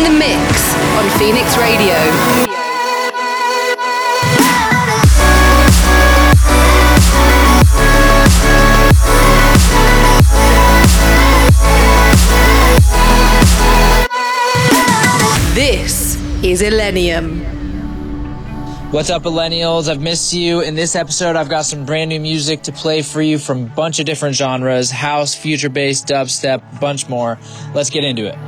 in the mix on Phoenix Radio. This is Illenium. What's up, Illenials? I've missed you. In this episode, I've got some brand new music to play for you from a bunch of different genres house, future bass, dubstep, bunch more. Let's get into it.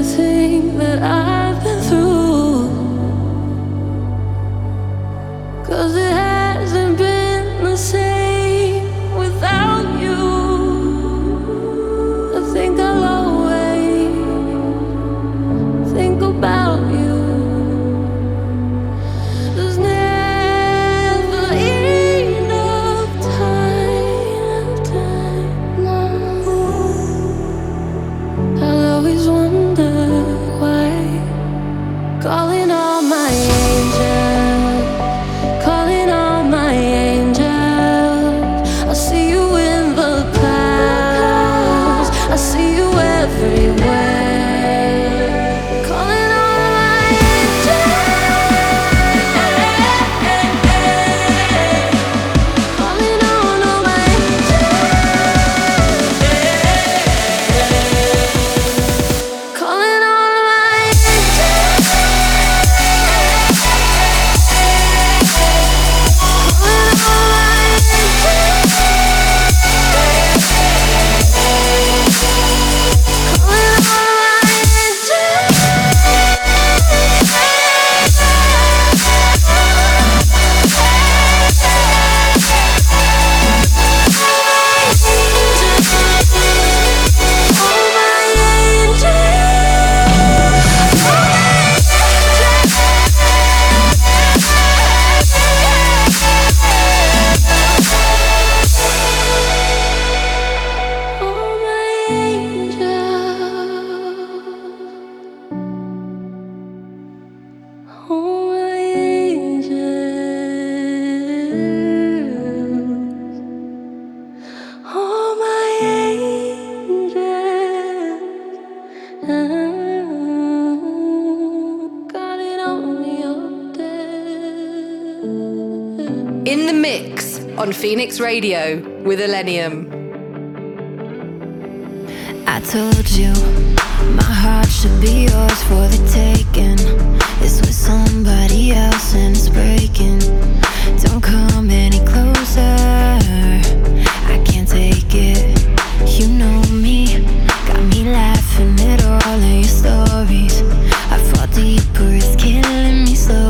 everything that I on Phoenix Radio with Illenium. I told you my heart should be yours for the taking. It's with somebody else and it's breaking. Don't come any closer. I can't take it. You know me, got me laughing at all of your stories. I fall deeper, it's killing me.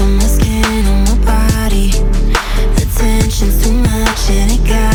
on my skin, on my body. The tension's too much and it got.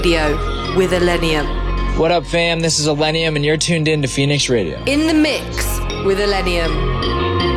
Radio with Illenium. What up, fam? This is Illenium, and you're tuned in to Phoenix Radio. In the mix with Illenium.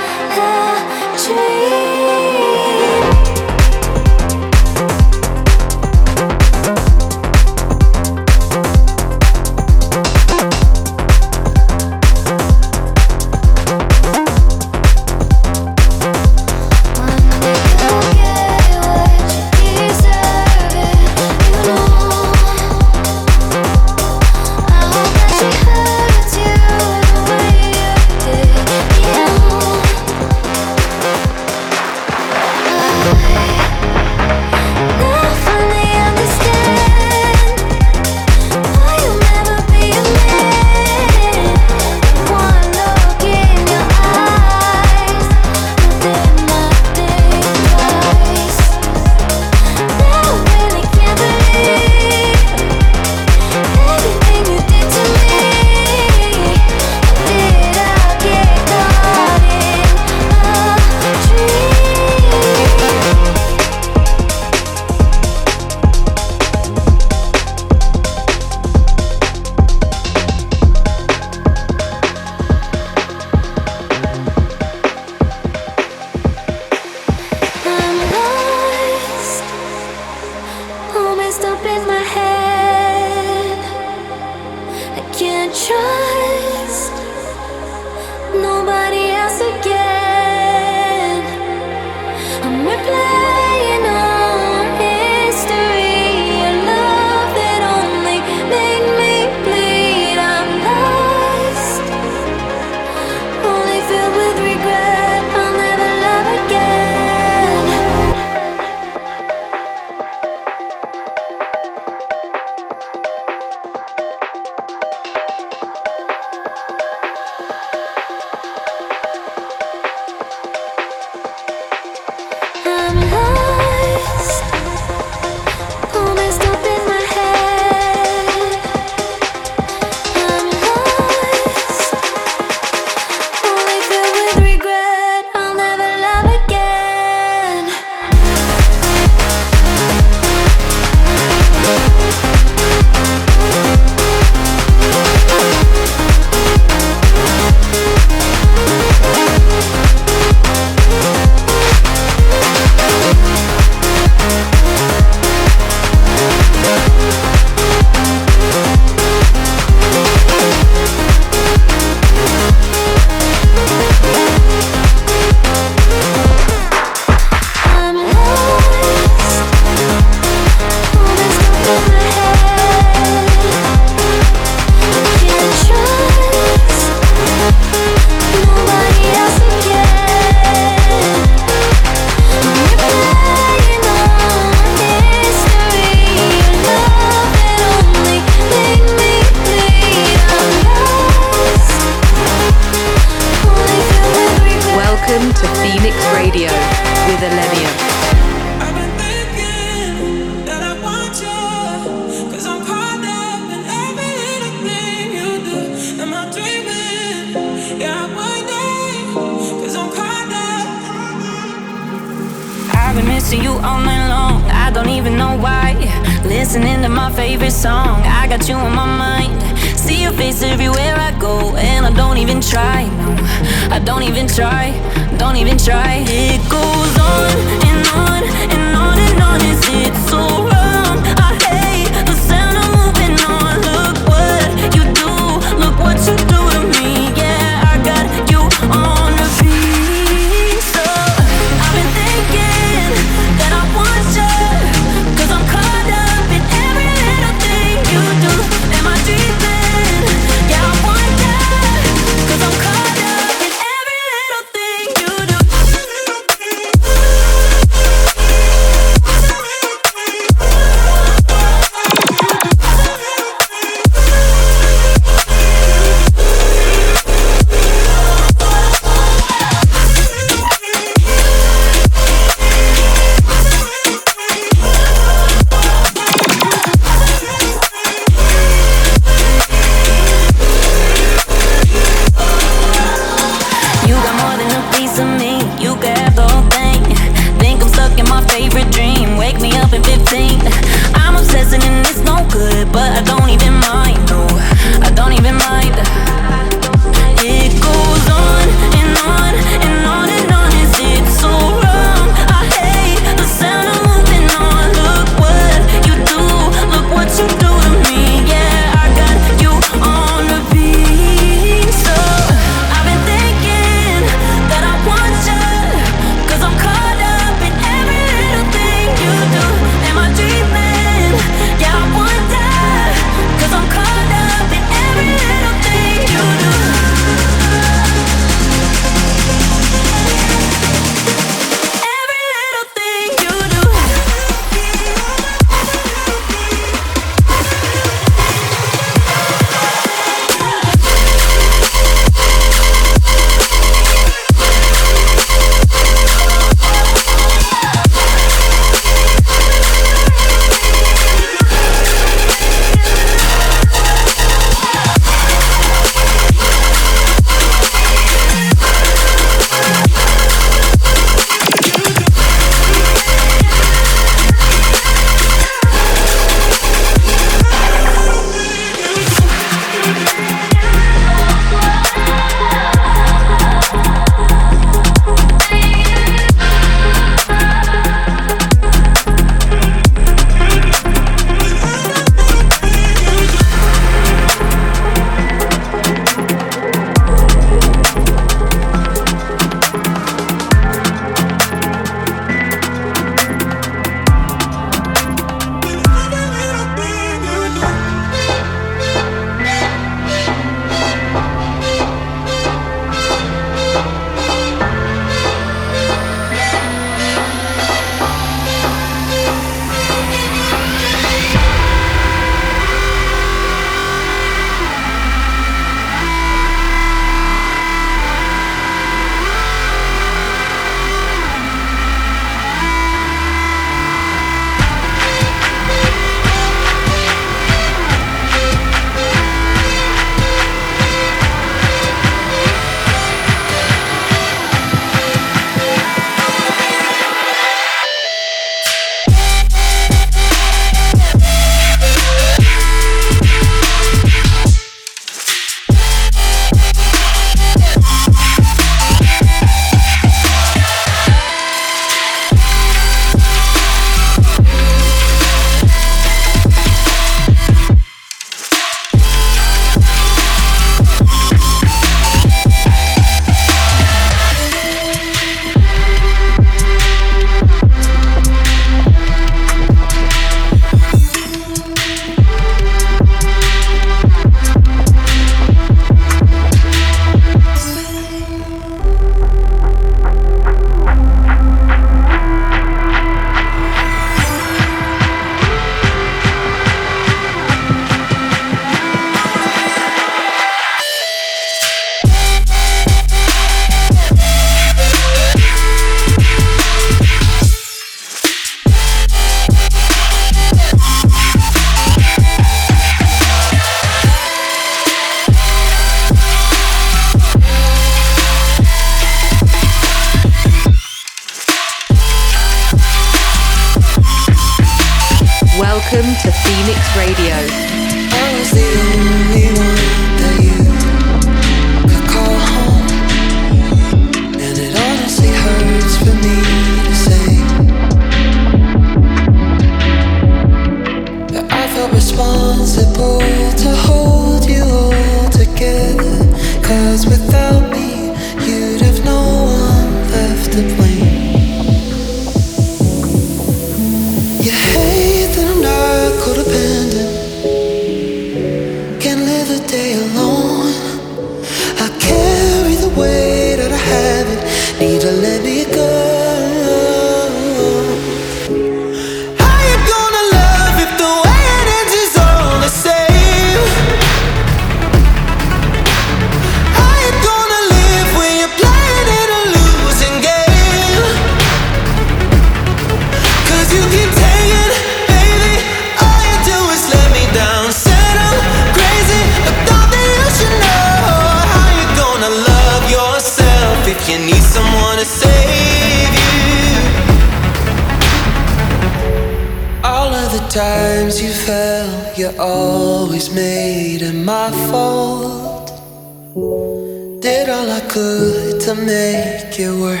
all I could to make it work.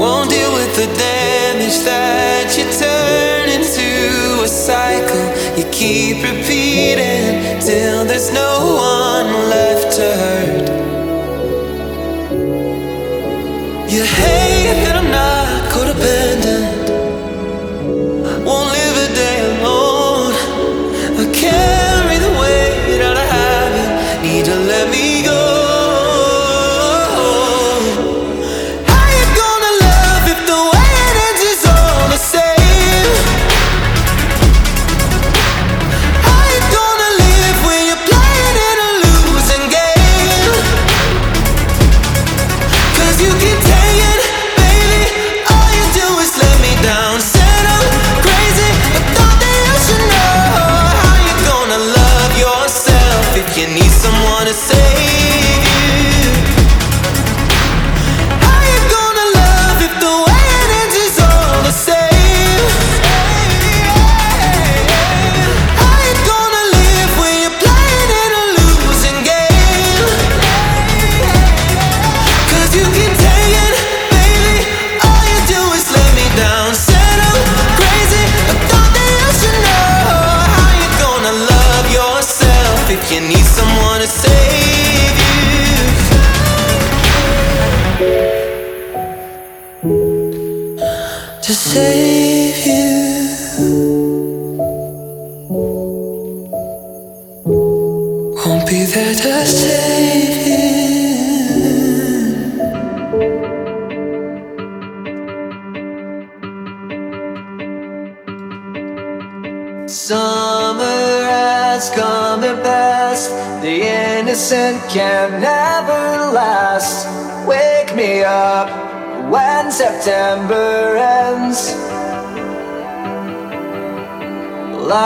Won't deal with the damage that you turn into a cycle. You keep repeating.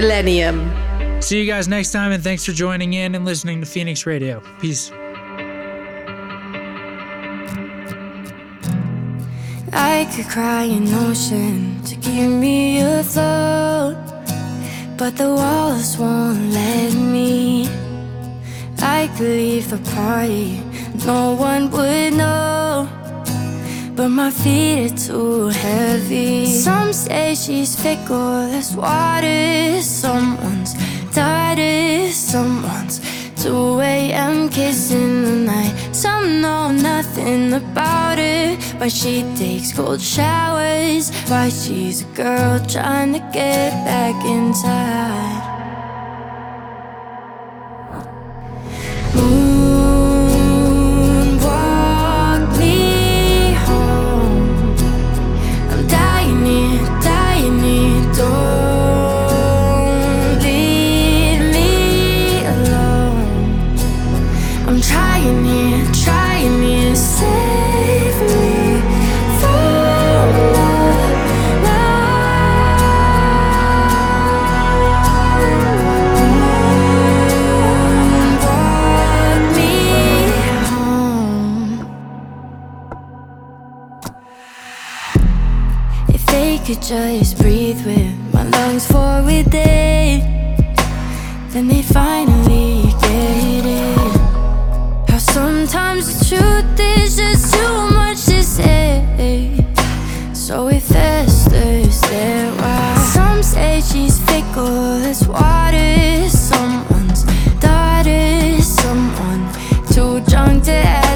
Millennium. See you guys next time, and thanks for joining in and listening to Phoenix Radio. Peace. I could cry an ocean to keep me afloat, but the walls won't let me. I could leave the party, no one would know. But my feet are too heavy. Some say she's fickle as water. Someone's tired, someone's 2 a.m. kissing the night. Some know nothing about it, but she takes cold showers. Why she's a girl trying to get back inside. Moonwalk could just breathe with my lungs for a day. Then they finally get it. How sometimes the truth is just too much to say. So it festers there why Some say she's fickle as water Someone's daughter Someone too drunk to ask